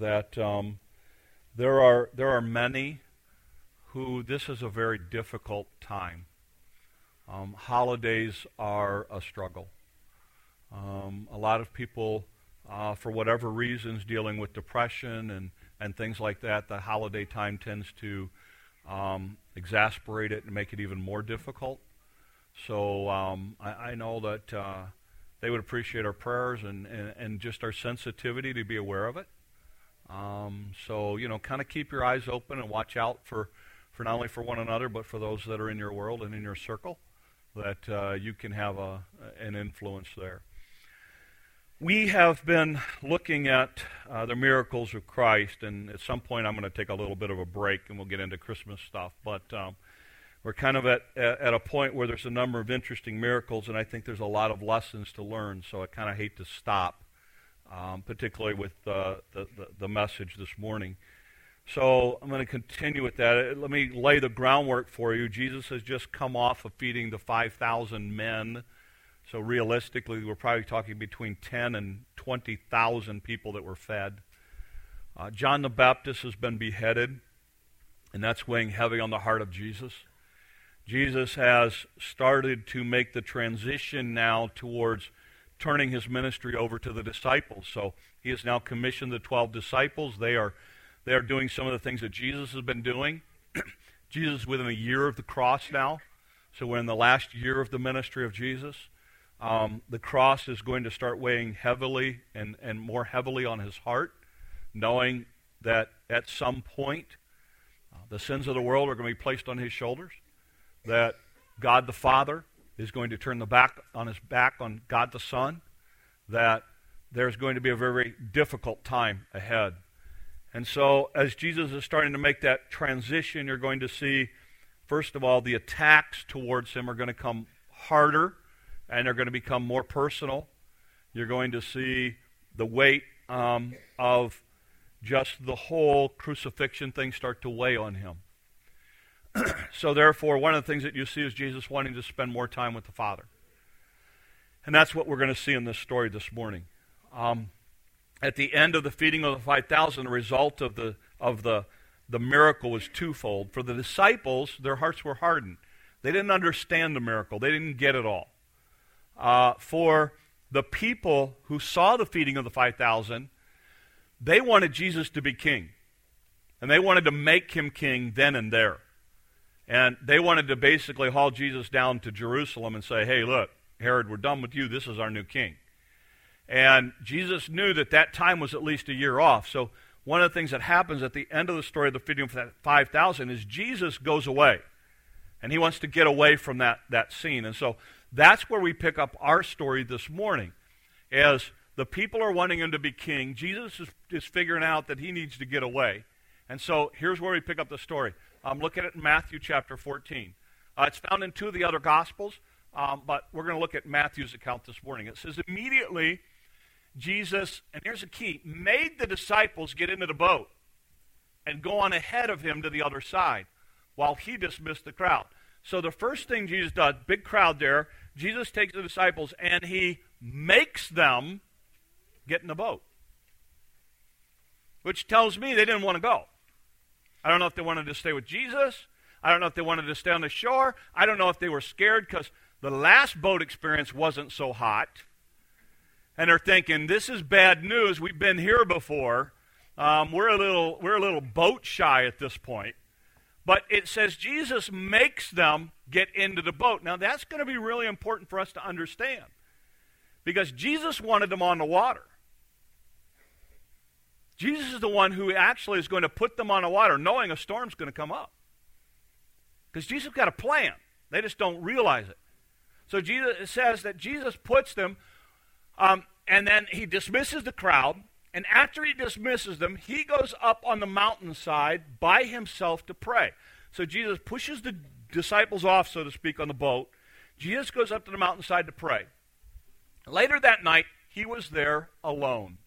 that um, there are there are many who this is a very difficult time. Um, holidays are a struggle. Um, a lot of people, uh, for whatever reasons, dealing with depression and, and things like that, the holiday time tends to um, exasperate it and make it even more difficult. So um, I, I, know that uh, they would appreciate our prayers and, and, and, just our sensitivity to be aware of it. Um, so, you know, kind of keep your eyes open and watch out for, for not only for one another, but for those that are in your world and in your circle, that uh, you can have a, an influence there. We have been looking at uh, the miracles of Christ, and at some point I'm going to take a little bit of a break and we'll get into Christmas stuff. But um, we're kind of at, at a point where there's a number of interesting miracles, and I think there's a lot of lessons to learn, so I kind of hate to stop, um, particularly with uh, the, the, the message this morning. So I'm going to continue with that. Let me lay the groundwork for you. Jesus has just come off of feeding the 5,000 men so realistically, we're probably talking between 10 and 20,000 people that were fed. Uh, John the Baptist has been beheaded, and that's weighing heavy on the heart of Jesus. Jesus has started to make the transition now towards turning his ministry over to the disciples. So he has now commissioned the 12 disciples. They are, they are doing some of the things that Jesus has been doing. Jesus is within a year of the cross now. So we're in the last year of the ministry of Jesus. Um, the cross is going to start weighing heavily and, and more heavily on his heart, knowing that at some point uh, the sins of the world are going to be placed on his shoulders, that God the Father is going to turn the back on his back on God the Son, that there's going to be a very difficult time ahead. And so, as Jesus is starting to make that transition, you're going to see, first of all, the attacks towards him are going to come harder and they're going to become more personal. You're going to see the weight um, of just the whole crucifixion thing start to weigh on him. so, therefore, one of the things that you see is Jesus wanting to spend more time with the Father. And that's what we're going to see in this story this morning. Um, at the end of the feeding of the 5,000, the result of the, of the, the miracle was twofold. For the disciples, their hearts were hardened. They didn't understand the miracle, they didn't get it all uh, for the people who saw the feeding of the 5,000, they wanted Jesus to be king. And they wanted to make him king then and there. And they wanted to basically haul Jesus down to Jerusalem and say, hey, look, Herod, we're done with you. This is our new king. And Jesus knew that that time was at least a year off. So one of the things that happens at the end of the story of the feeding of that 5,000 is Jesus goes away. And he wants to get away from that, that scene. And so that's where we pick up our story this morning. As the people are wanting him to be king, Jesus is, is figuring out that he needs to get away. And so here's where we pick up the story. Um, look at Matthew chapter 14. Uh, it's found in two of the other Gospels, um, but we're going to look at Matthew's account this morning. It says, Immediately, Jesus, and here's the key, made the disciples get into the boat and go on ahead of him to the other side while he dismissed the crowd. So the first thing Jesus does, big crowd there, Jesus takes the disciples and he makes them get in the boat. Which tells me they didn't want to go. I don't know if they wanted to stay with Jesus. I don't know if they wanted to stay on the shore. I don't know if they were scared because the last boat experience wasn't so hot. And they're thinking, this is bad news. We've been here before. Um, we're, a little, we're a little boat shy at this point. But it says Jesus makes them get into the boat. Now, that's going to be really important for us to understand because Jesus wanted them on the water. Jesus is the one who actually is going to put them on the water, knowing a storm's going to come up. Because Jesus got a plan. They just don't realize it. So Jesus says that Jesus puts them, um, and then he dismisses the crowd. And after he dismisses them, he goes up on the mountainside by himself to pray. So Jesus pushes the disciples off, so to speak, on the boat. Jesus goes up to the mountainside to pray. Later that night, he was there alone.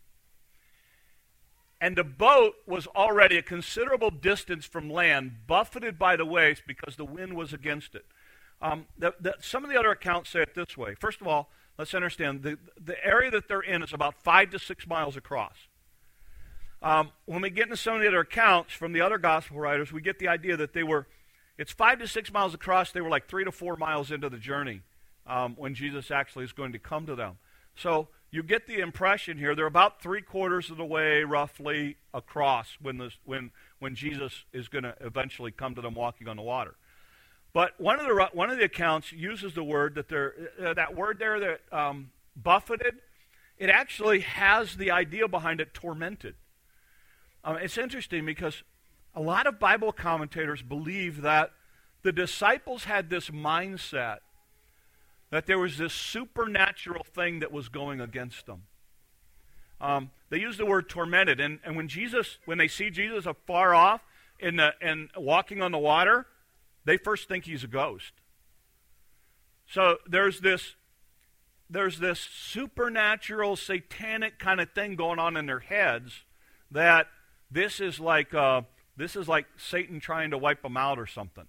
And the boat was already a considerable distance from land, buffeted by the waves because the wind was against it. Um, the, the, some of the other accounts say it this way. First of all, Let's understand the, the area that they're in is about five to six miles across. um, when we get into some of the other accounts from the other gospel writers, we get the idea that they were, it's five to six miles across. They were like three to four miles into the journey um, when Jesus actually is going to come to them. So you get the impression here they're about three quarters of the way roughly across when, this, when, when Jesus is going to eventually come to them walking on the water. But one of the, one of the accounts uses the word that they're, uh, that word there that um, buffeted, it actually has the idea behind it tormented. Um, it's interesting because a lot of Bible commentators believe that the disciples had this mindset that there was this supernatural thing that was going against them. Um, they use the word tormented, and, and when Jesus, when they see Jesus afar off in the, and walking on the water, they first think he's a ghost. So there's this, there's this supernatural, satanic kind of thing going on in their heads that this is like uh, this is like Satan trying to wipe them out or something.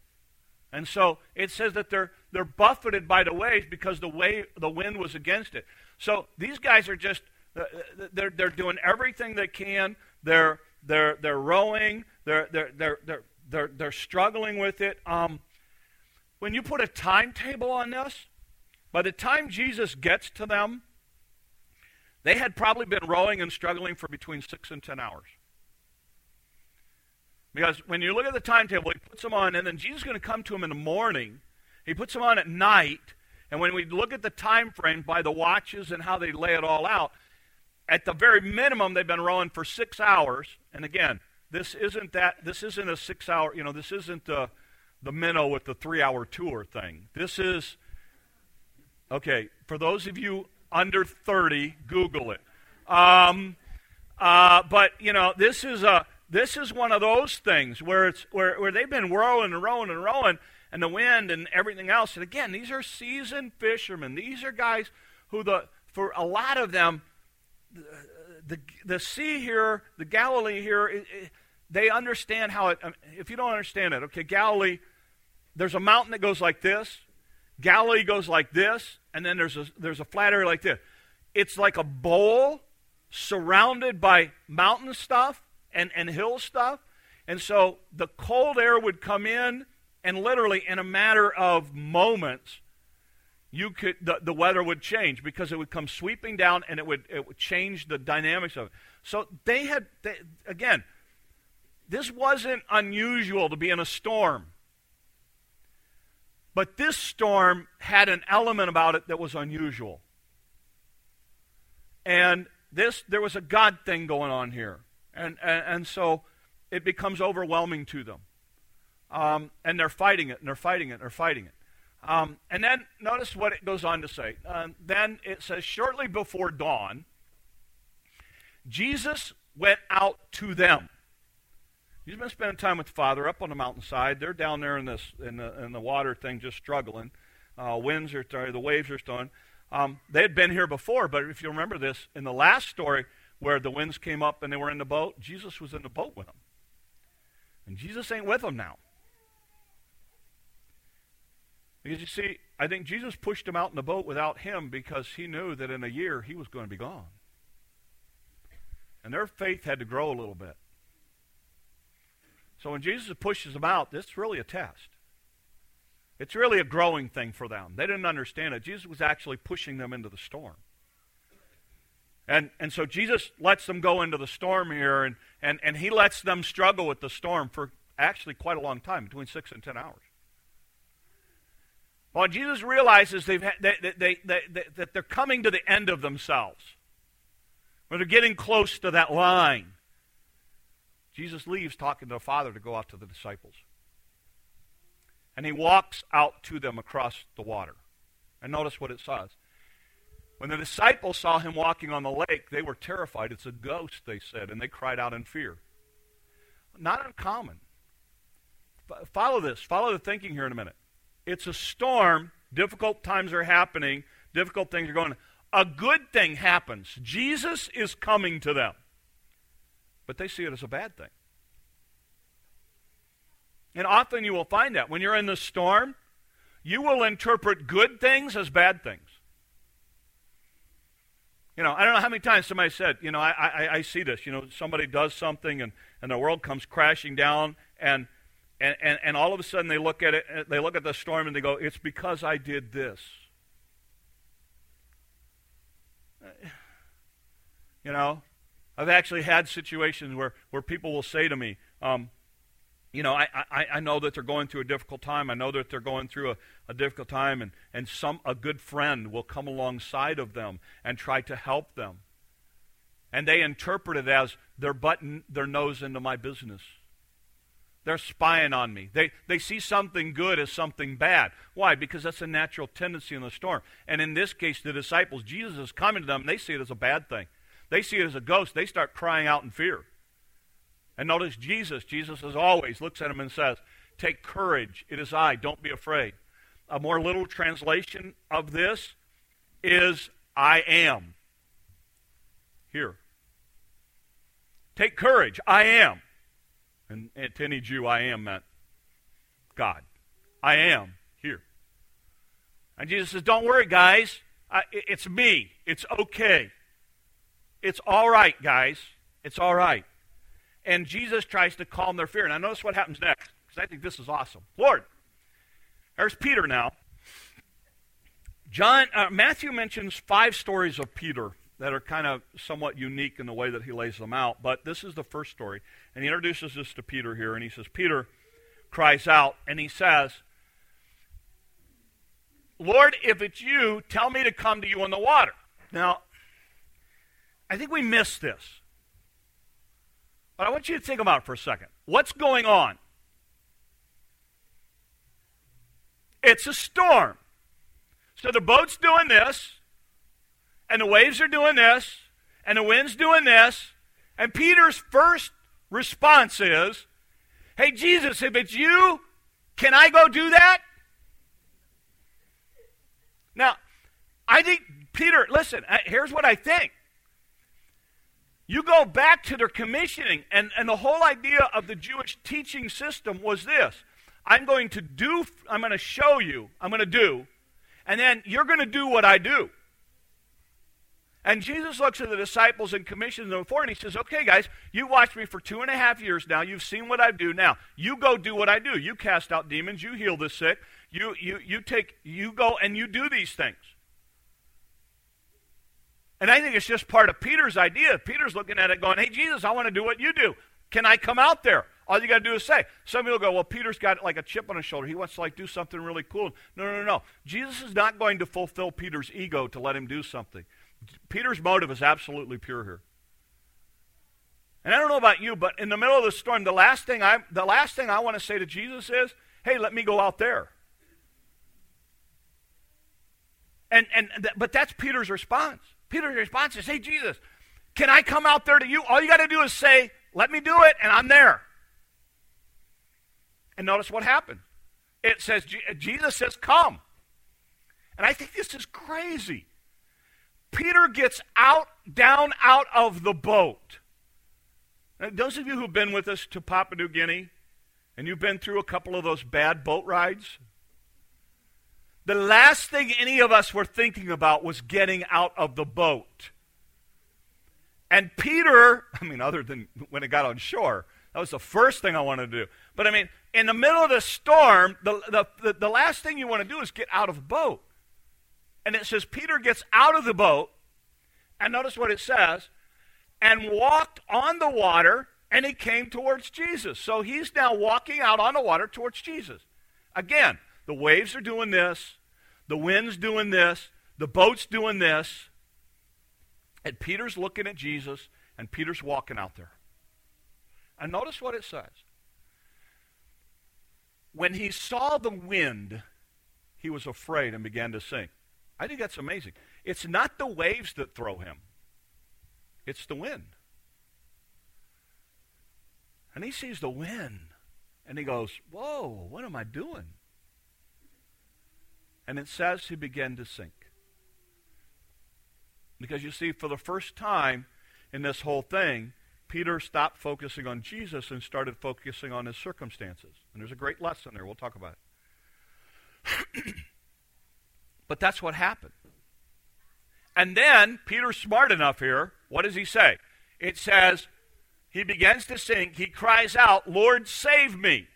And so it says that they're they're buffeted by the waves because the way the wind was against it. So these guys are just uh, they're they're doing everything they can. They're they're they're rowing. They're they're they're they're they're, they're struggling with it. Um, when you put a timetable on this, by the time Jesus gets to them, they had probably been rowing and struggling for between six and ten hours. Because when you look at the timetable, he puts them on, and then Jesus is going to come to him in the morning. He puts them on at night, and when we look at the time frame by the watches and how they lay it all out, at the very minimum, they've been rowing for six hours. And again, this isn't that. This isn't a six-hour. You know, this isn't the the minnow with the three-hour tour thing. This is okay for those of you under 30. Google it. Um, uh, but you know, this is a this is one of those things where it's where, where they've been rowing and rowing and rowing and the wind and everything else. And again, these are seasoned fishermen. These are guys who the for a lot of them the the, sea here, the Galilee here, it, it, they understand how it. Um, if you don't understand it, okay, Galilee, there's a mountain that goes like this. Galilee goes like this, and then there's a there's a flat area like this. It's like a bowl surrounded by mountain stuff and, and hill stuff. And so the cold air would come in, and literally in a matter of moments, you could the, the weather would change because it would come sweeping down and it would it would change the dynamics of it. So they had they, again, this wasn't unusual to be in a storm. But this storm had an element about it that was unusual. And this there was a God thing going on here. And, and, and so it becomes overwhelming to them. Um, and they're fighting it, and they're fighting it, and they're fighting it. Um, and then notice what it goes on to say. Uh, then it says, shortly before dawn, Jesus went out to them. He's been spending time with the Father up on the mountainside. They're down there in this in the, in the water thing, just struggling. Uh, winds are the waves are stoned. Um, they had been here before, but if you remember this, in the last story, where the winds came up and they were in the boat, Jesus was in the boat with them. And Jesus ain't with them now. Because you see, I think Jesus pushed them out in the boat without him because he knew that in a year he was going to be gone. And their faith had to grow a little bit. So when Jesus pushes them out, this is really a test. It's really a growing thing for them. They didn't understand it. Jesus was actually pushing them into the storm. And, and so Jesus lets them go into the storm here, and, and, and he lets them struggle with the storm for actually quite a long time, between six and ten hours. Well, Jesus realizes they've they, they, they, that they're coming to the end of themselves, when they're getting close to that line. Jesus leaves talking to the Father to go out to the disciples. And he walks out to them across the water. And notice what it says. When the disciples saw him walking on the lake, they were terrified. It's a ghost, they said, and they cried out in fear. Not uncommon. Follow this. Follow the thinking here in a minute. It's a storm. Difficult times are happening. Difficult things are going. A good thing happens. Jesus is coming to them. But they see it as a bad thing. And often you will find that. When you're in the storm, you will interpret good things as bad things. You know, I don't know how many times somebody said, you know, I, I, I see this. You know, somebody does something and, and the world comes crashing down, and, and, and, and all of a sudden they look at it, they look at the storm and they go, it's because I did this. You know, I've actually had situations where, where people will say to me, um, you know, I, I, I know that they're going through a difficult time. I know that they're going through a, a difficult time, and, and some a good friend will come alongside of them and try to help them. And they interpret it as they're butting their nose into my business. They're spying on me. They, they see something good as something bad. Why? Because that's a natural tendency in the storm. And in this case, the disciples, Jesus is coming to them, and they see it as a bad thing. They see it as a ghost. They start crying out in fear. And notice Jesus, Jesus as always looks at him and says, Take courage, it is I, don't be afraid. A more little translation of this is I am. Here. Take courage, I am. And, to any Jew, I am meant God. I am here. And Jesus says, Don't worry, guys. It's me. It's okay. It's all right, guys. It's all right and Jesus tries to calm their fear. And I notice what happens next, because I think this is awesome. Lord, there's Peter now. John, uh, Matthew mentions five stories of Peter that are kind of somewhat unique in the way that he lays them out, but this is the first story. And he introduces this to Peter here, and he says, Peter cries out, and he says, Lord, if it's you, tell me to come to you on the water. Now, I think we miss this. But I want you to think about it for a second. What's going on? It's a storm. So the boat's doing this, and the waves are doing this, and the wind's doing this, and Peter's first response is, Hey, Jesus, if it's you, can I go do that? Now, I think, Peter, listen, here's what I think. You go back to their commissioning, and, and the whole idea of the Jewish teaching system was this I'm going to do, I'm going to show you, I'm going to do, and then you're going to do what I do. And Jesus looks at the disciples and commissions them for, and he says, Okay, guys, you watched me for two and a half years now. You've seen what I do. Now, you go do what I do. You cast out demons, you heal the sick, you, you, you take, you go and you do these things. And I think it's just part of Peter's idea. Peter's looking at it going, hey, Jesus, I want to do what you do. Can I come out there? All you got to do is say. Some people go, well, Peter's got like a chip on his shoulder. He wants to like do something really cool. No, no, no. Jesus is not going to fulfill Peter's ego to let him do something. Peter's motive is absolutely pure here. And I don't know about you, but in the middle of the storm, the last thing I the last thing I want to say to Jesus is, "Hey, let me go out there." And and th- but that's Peter's response. Peter's response is, Hey, Jesus, can I come out there to you? All you got to do is say, Let me do it, and I'm there. And notice what happened. It says, Jesus says, Come. And I think this is crazy. Peter gets out, down out of the boat. Now, those of you who've been with us to Papua New Guinea, and you've been through a couple of those bad boat rides, the last thing any of us were thinking about was getting out of the boat. And Peter, I mean, other than when it got on shore, that was the first thing I wanted to do. But I mean, in the middle of the storm, the, the, the, the last thing you want to do is get out of the boat. And it says Peter gets out of the boat, and notice what it says, and walked on the water, and he came towards Jesus. So he's now walking out on the water towards Jesus. Again, the waves are doing this, the wind's doing this, the boat's doing this. And Peter's looking at Jesus, and Peter's walking out there. And notice what it says. When he saw the wind, he was afraid and began to sink. I think that's amazing. It's not the waves that throw him, it's the wind. And he sees the wind, and he goes, Whoa, what am I doing? And it says he began to sink. Because you see, for the first time in this whole thing, Peter stopped focusing on Jesus and started focusing on his circumstances. And there's a great lesson there. We'll talk about it. but that's what happened. And then Peter's smart enough here. What does he say? It says, he begins to sink. He cries out, Lord, save me.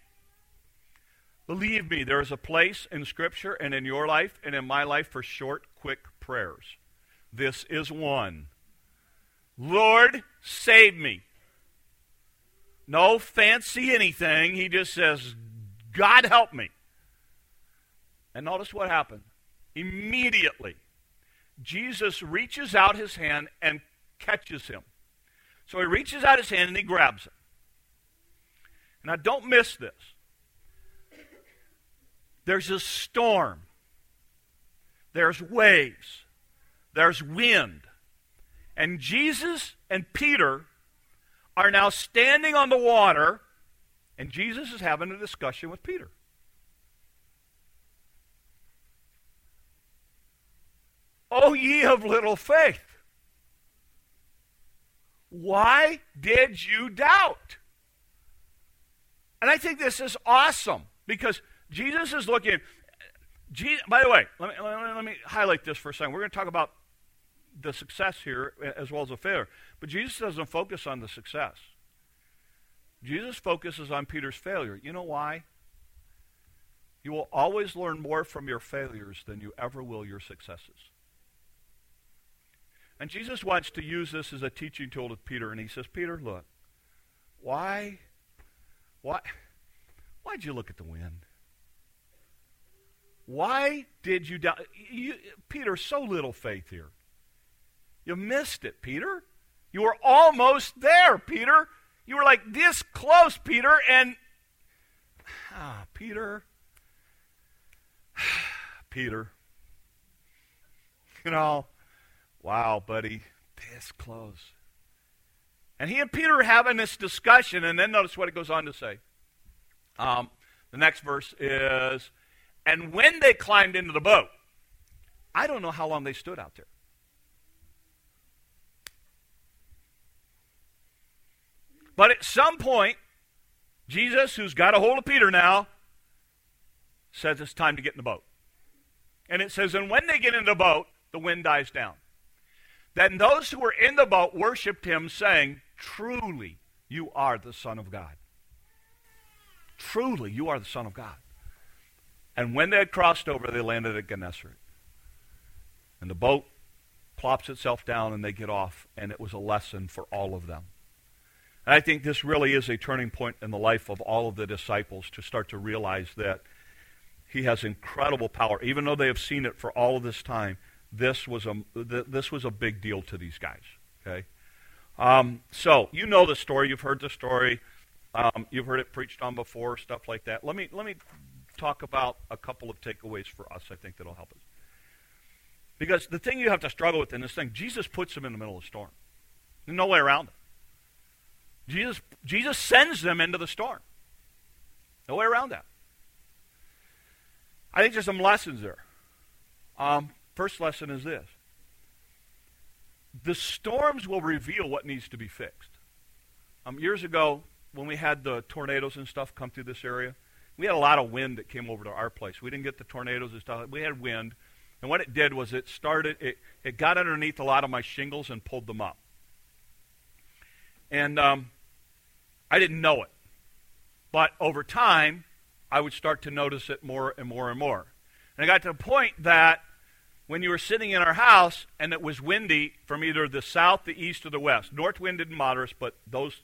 Believe me, there is a place in Scripture and in your life and in my life for short, quick prayers. This is one. Lord, save me. No fancy anything. He just says, God help me. And notice what happened. Immediately, Jesus reaches out his hand and catches him. So he reaches out his hand and he grabs him. And I don't miss this. There's a storm, there's waves, there's wind. And Jesus and Peter are now standing on the water, and Jesus is having a discussion with Peter. O ye of little faith, why did you doubt? And I think this is awesome because Jesus is looking. Jesus, by the way, let me, let, me, let me highlight this for a second. We're going to talk about the success here as well as the failure. But Jesus doesn't focus on the success. Jesus focuses on Peter's failure. You know why? You will always learn more from your failures than you ever will your successes. And Jesus wants to use this as a teaching tool to Peter, and he says, Peter, look, why, why, why'd you look at the wind? Why did you doubt? You, Peter, so little faith here. You missed it, Peter. You were almost there, Peter. You were like this close, Peter, and ah, Peter, Peter. You know, wow, buddy, this close. And he and Peter are having this discussion, and then notice what it goes on to say. Um, the next verse is, and when they climbed into the boat, I don't know how long they stood out there. But at some point, Jesus, who's got a hold of Peter now, says it's time to get in the boat. And it says, and when they get in the boat, the wind dies down. Then those who were in the boat worshiped him, saying, Truly, you are the Son of God. Truly, you are the Son of God. And when they had crossed over, they landed at Gennesaret. And the boat plops itself down and they get off, and it was a lesson for all of them. And I think this really is a turning point in the life of all of the disciples to start to realize that he has incredible power. Even though they have seen it for all of this time, this was a, this was a big deal to these guys. Okay? Um, so, you know the story. You've heard the story. Um, you've heard it preached on before, stuff like that. Let me, let me talk about a couple of takeaways for us, I think, that'll help us. Because the thing you have to struggle with in this thing, Jesus puts them in the middle of the storm. There's no way around it. Jesus, Jesus sends them into the storm. No way around that. I think there's some lessons there. Um, first lesson is this the storms will reveal what needs to be fixed. Um, years ago, when we had the tornadoes and stuff come through this area, we had a lot of wind that came over to our place. We didn't get the tornadoes and stuff. We had wind. And what it did was it started, it, it got underneath a lot of my shingles and pulled them up. And um, I didn't know it. But over time, I would start to notice it more and more and more. And I got to the point that when you were sitting in our house and it was windy from either the south, the east, or the west, north wind didn't bother us, but those,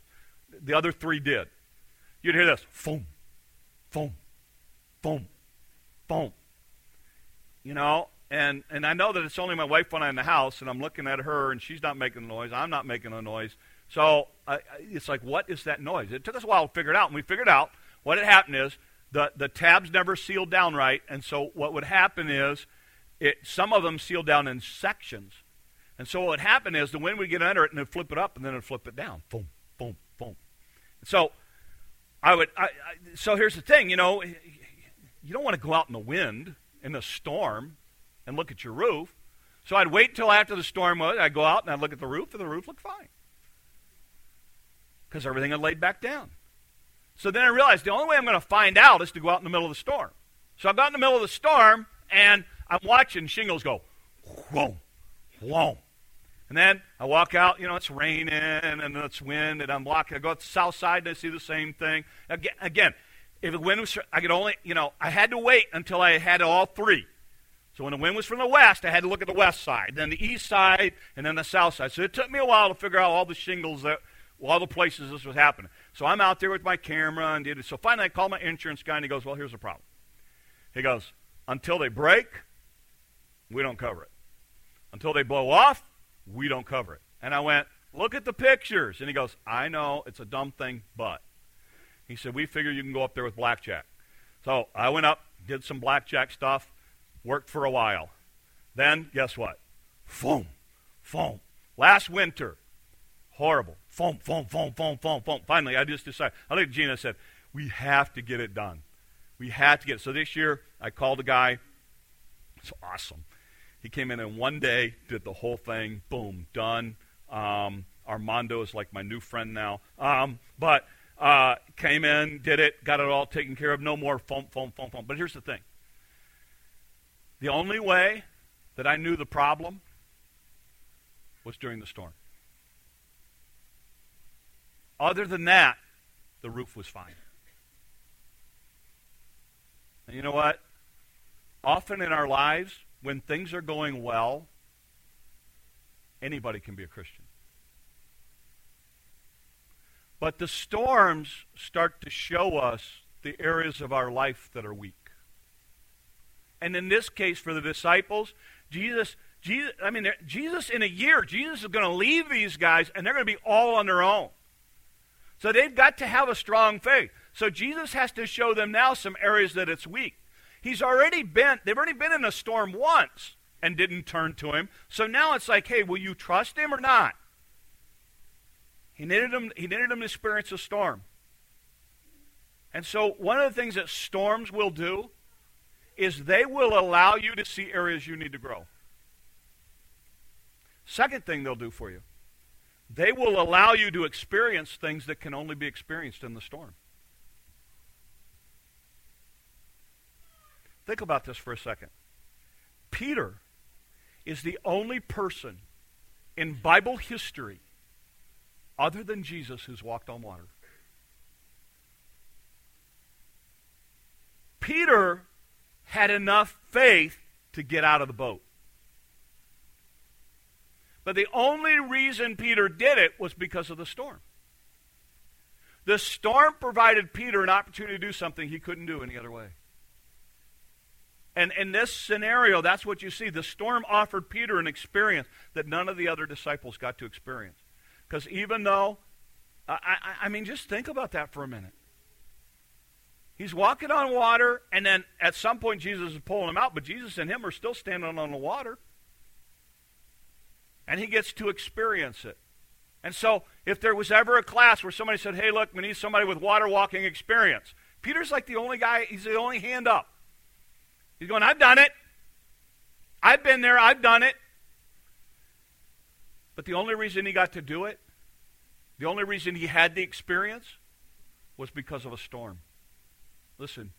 the other three did. You'd hear this, boom, boom, boom, boom. You know, and and I know that it's only my wife when I'm in the house, and I'm looking at her, and she's not making a noise. I'm not making a noise. So uh, it's like, what is that noise? It took us a while to figure it out, and we figured out what had happened is the, the tabs never sealed down right, and so what would happen is it, some of them sealed down in sections. And so what would happen is the wind would get under it and it'd flip it up and then it'd flip it down. Boom, boom, boom. So I would I, I, so here's the thing, you know, you don't want to go out in the wind in a storm and look at your roof. So I'd wait until after the storm was, I'd go out and I'd look at the roof and the roof looked fine because everything had laid back down. So then I realized the only way I'm going to find out is to go out in the middle of the storm. So I got in the middle of the storm, and I'm watching shingles go, whoa, Whoa. And then I walk out, you know, it's raining and it's wind, and I'm walking. I go to the south side and I see the same thing. Again, again if the wind was, I could only, you know, I had to wait until I had all three. So when the wind was from the west, I had to look at the west side, then the east side, and then the south side. So it took me a while to figure out all the shingles that, all the places this was happening. So I'm out there with my camera and did it. So finally, I call my insurance guy, and he goes, "Well, here's the problem." He goes, "Until they break, we don't cover it. Until they blow off, we don't cover it." And I went, "Look at the pictures." And he goes, "I know it's a dumb thing, but." He said, We figure you can go up there with blackjack. So I went up, did some blackjack stuff, worked for a while. Then, guess what? Foam, foam. Last winter, horrible. Foam, foam, foam, foam, foam, foam. Finally, I just decided. I looked at Gina and said, We have to get it done. We had to get it. So this year, I called a guy. It's awesome. He came in in one day, did the whole thing, boom, done. Um, Armando is like my new friend now. Um, but uh, came in, did it, got it all taken care of. No more foam, foam, foam, foam. But here's the thing the only way that I knew the problem was during the storm. Other than that, the roof was fine. And you know what? Often in our lives, when things are going well, anybody can be a Christian. But the storms start to show us the areas of our life that are weak. And in this case, for the disciples, Jesus, Jesus I mean, Jesus in a year, Jesus is going to leave these guys, and they're going to be all on their own. So they've got to have a strong faith. So Jesus has to show them now some areas that it's weak. He's already been, they've already been in a storm once and didn't turn to him. So now it's like, hey, will you trust him or not? He needed him, he needed him to experience a storm. And so, one of the things that storms will do is they will allow you to see areas you need to grow. Second thing they'll do for you, they will allow you to experience things that can only be experienced in the storm. Think about this for a second. Peter is the only person in Bible history other than Jesus who's walked on water. Peter had enough faith to get out of the boat. But the only reason Peter did it was because of the storm. The storm provided Peter an opportunity to do something he couldn't do any other way. And in this scenario, that's what you see. The storm offered Peter an experience that none of the other disciples got to experience. Because even though, I, I, I mean, just think about that for a minute. He's walking on water, and then at some point Jesus is pulling him out, but Jesus and him are still standing on the water. And he gets to experience it. And so, if there was ever a class where somebody said, hey, look, we need somebody with water walking experience, Peter's like the only guy, he's the only hand up. He's going, I've done it. I've been there, I've done it. But the only reason he got to do it, the only reason he had the experience, was because of a storm. Listen,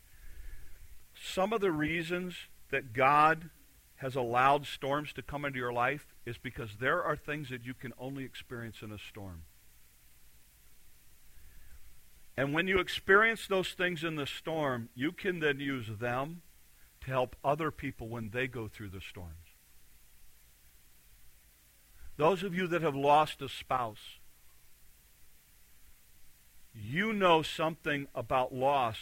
some of the reasons that God has allowed storms to come into your life is because there are things that you can only experience in a storm. And when you experience those things in the storm, you can then use them to help other people when they go through the storms. Those of you that have lost a spouse, you know something about loss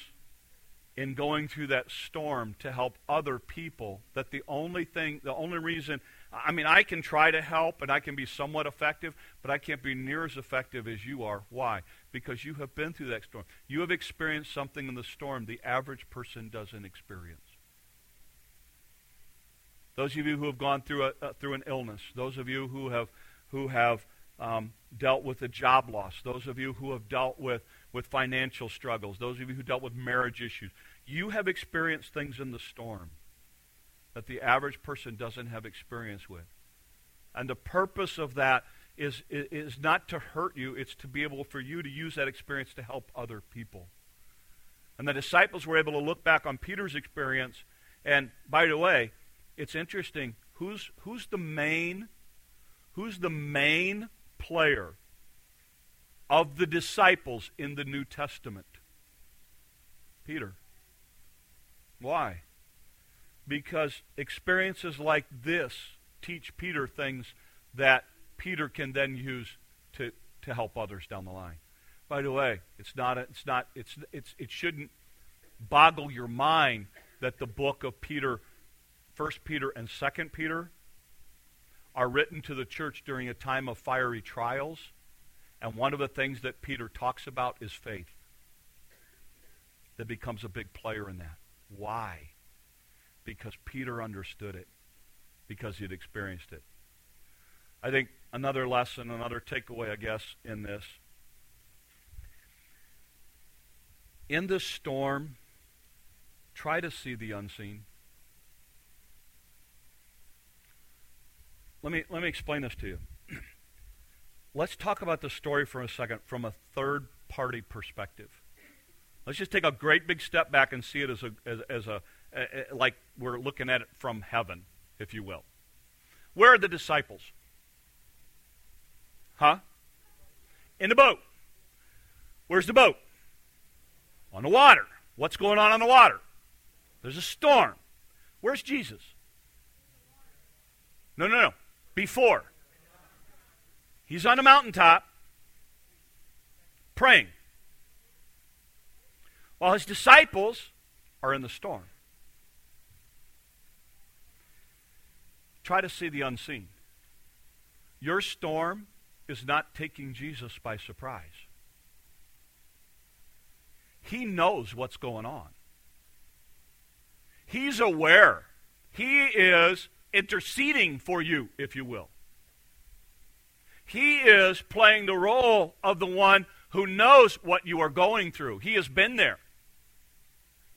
in going through that storm to help other people that the only thing the only reason i mean i can try to help and i can be somewhat effective but i can't be near as effective as you are. Why? Because you have been through that storm. You have experienced something in the storm the average person doesn't experience those of you who have gone through, a, uh, through an illness, those of you who have, who have um, dealt with a job loss, those of you who have dealt with, with financial struggles, those of you who dealt with marriage issues, you have experienced things in the storm that the average person doesn't have experience with. And the purpose of that is, is not to hurt you, it's to be able for you to use that experience to help other people. And the disciples were able to look back on Peter's experience. And by the way, it's interesting. Who's, who's the main Who's the main player of the disciples in the New Testament? Peter. Why? Because experiences like this teach Peter things that Peter can then use to, to help others down the line. By the way, it's not, a, it's not, it's, it's, it shouldn't boggle your mind that the book of Peter, First Peter and Second Peter, are written to the church during a time of fiery trials, and one of the things that Peter talks about is faith. That becomes a big player in that. Why? Because Peter understood it, because he'd experienced it. I think another lesson, another takeaway, I guess, in this. In this storm, try to see the unseen. Let me, let me explain this to you. Let's talk about the story for a second from a third party perspective. Let's just take a great big step back and see it as a, as, as a, a, a like we're looking at it from heaven, if you will. Where are the disciples? Huh? In the boat. Where's the boat? On the water. What's going on on the water? There's a storm. Where's Jesus? No, no, no. Before. He's on a mountaintop praying. While his disciples are in the storm. Try to see the unseen. Your storm is not taking Jesus by surprise. He knows what's going on. He's aware. He is interceding for you, if you will. He is playing the role of the one who knows what you are going through. He has been there.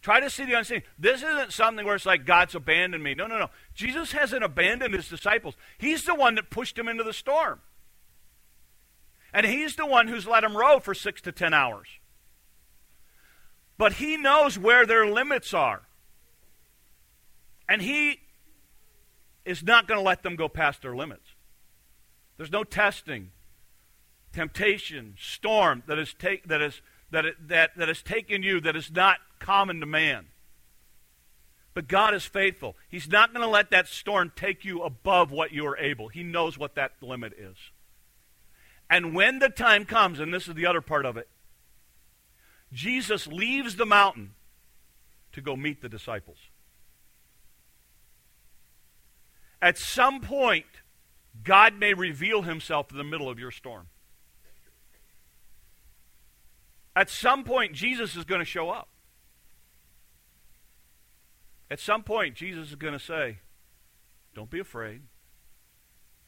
Try to see the unseen. This isn't something where it's like God's abandoned me. No, no, no. Jesus hasn't abandoned his disciples. He's the one that pushed them into the storm. And he's the one who's let them row for six to ten hours. But he knows where their limits are. And he is not going to let them go past their limits. There's no testing, temptation, storm that is, take, that is, that, it, that, that has taken you that is not common to man. But God is faithful. He's not going to let that storm take you above what you are able. He knows what that limit is. And when the time comes, and this is the other part of it, Jesus leaves the mountain to go meet the disciples. At some point, God may reveal himself in the middle of your storm. At some point, Jesus is going to show up. At some point, Jesus is going to say, Don't be afraid.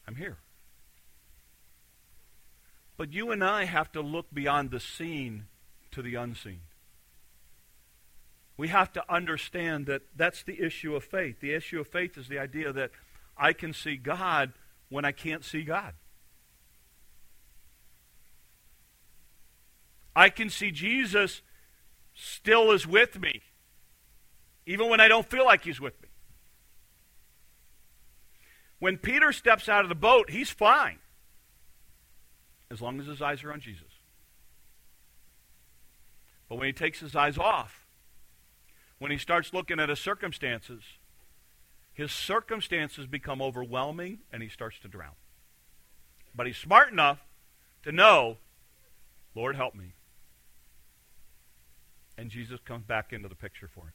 I'm here. But you and I have to look beyond the seen to the unseen. We have to understand that that's the issue of faith. The issue of faith is the idea that I can see God when I can't see God. I can see Jesus still is with me, even when I don't feel like he's with me. When Peter steps out of the boat, he's fine, as long as his eyes are on Jesus. But when he takes his eyes off, when he starts looking at his circumstances, his circumstances become overwhelming and he starts to drown. But he's smart enough to know, Lord, help me. And Jesus comes back into the picture for him.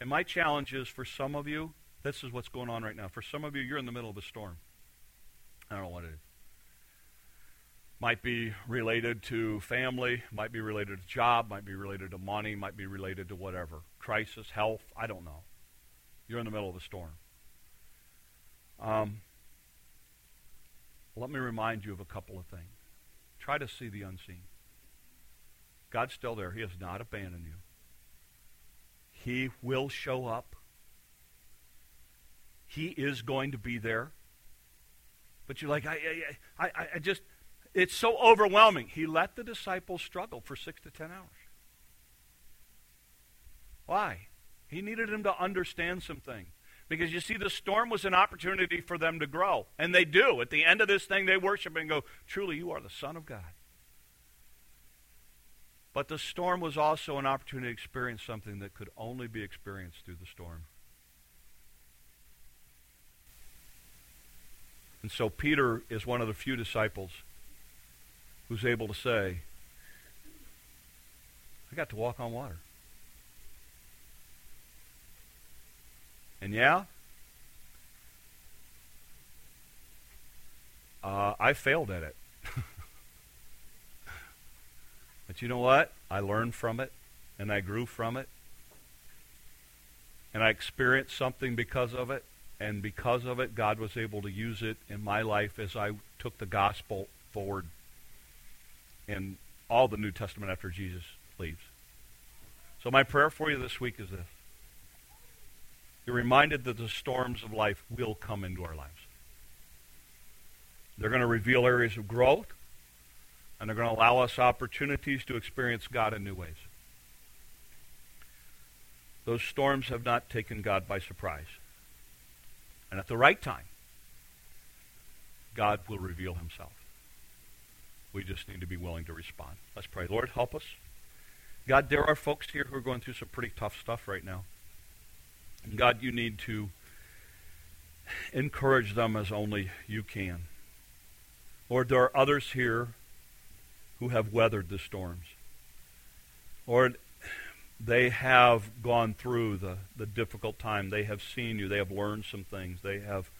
And my challenge is for some of you, this is what's going on right now. For some of you, you're in the middle of a storm. I don't know what it is. Might be related to family, might be related to job, might be related to money, might be related to whatever. Crisis, health, I don't know. You're in the middle of a storm. Um, let me remind you of a couple of things. Try to see the unseen. God's still there. He has not abandoned you. He will show up. He is going to be there. But you're like, I, I, I, I just, it's so overwhelming. He let the disciples struggle for six to ten hours. Why? He needed him to understand some things. Because you see, the storm was an opportunity for them to grow. And they do. At the end of this thing, they worship and go, Truly, you are the Son of God. But the storm was also an opportunity to experience something that could only be experienced through the storm. And so Peter is one of the few disciples who's able to say, I got to walk on water. And yeah, uh, I failed at it. but you know what? I learned from it, and I grew from it, and I experienced something because of it, and because of it, God was able to use it in my life as I took the gospel forward in all the New Testament after Jesus leaves. So my prayer for you this week is this. You're reminded that the storms of life will come into our lives. They're going to reveal areas of growth, and they're going to allow us opportunities to experience God in new ways. Those storms have not taken God by surprise. And at the right time, God will reveal himself. We just need to be willing to respond. Let's pray. Lord, help us. God, there are folks here who are going through some pretty tough stuff right now. God, you need to encourage them as only you can. Lord, there are others here who have weathered the storms. Lord, they have gone through the, the difficult time. They have seen you. They have learned some things. They have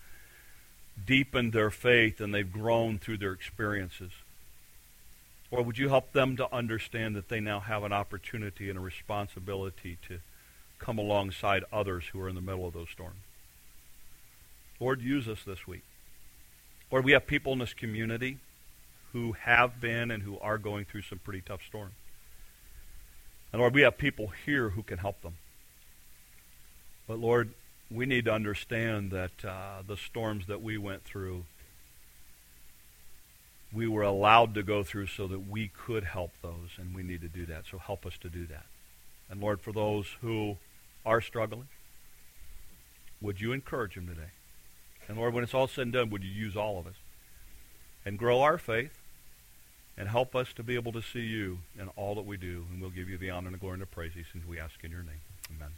deepened their faith and they've grown through their experiences. Or would you help them to understand that they now have an opportunity and a responsibility to come alongside others who are in the middle of those storms. Lord, use us this week. Lord, we have people in this community who have been and who are going through some pretty tough storms. And Lord, we have people here who can help them. But Lord, we need to understand that uh, the storms that we went through, we were allowed to go through so that we could help those, and we need to do that. So help us to do that. And Lord, for those who are struggling, would you encourage them today? And Lord, when it's all said and done, would you use all of us and grow our faith and help us to be able to see you in all that we do. And we'll give you the honor and the glory and the praise since we ask in your name. Amen.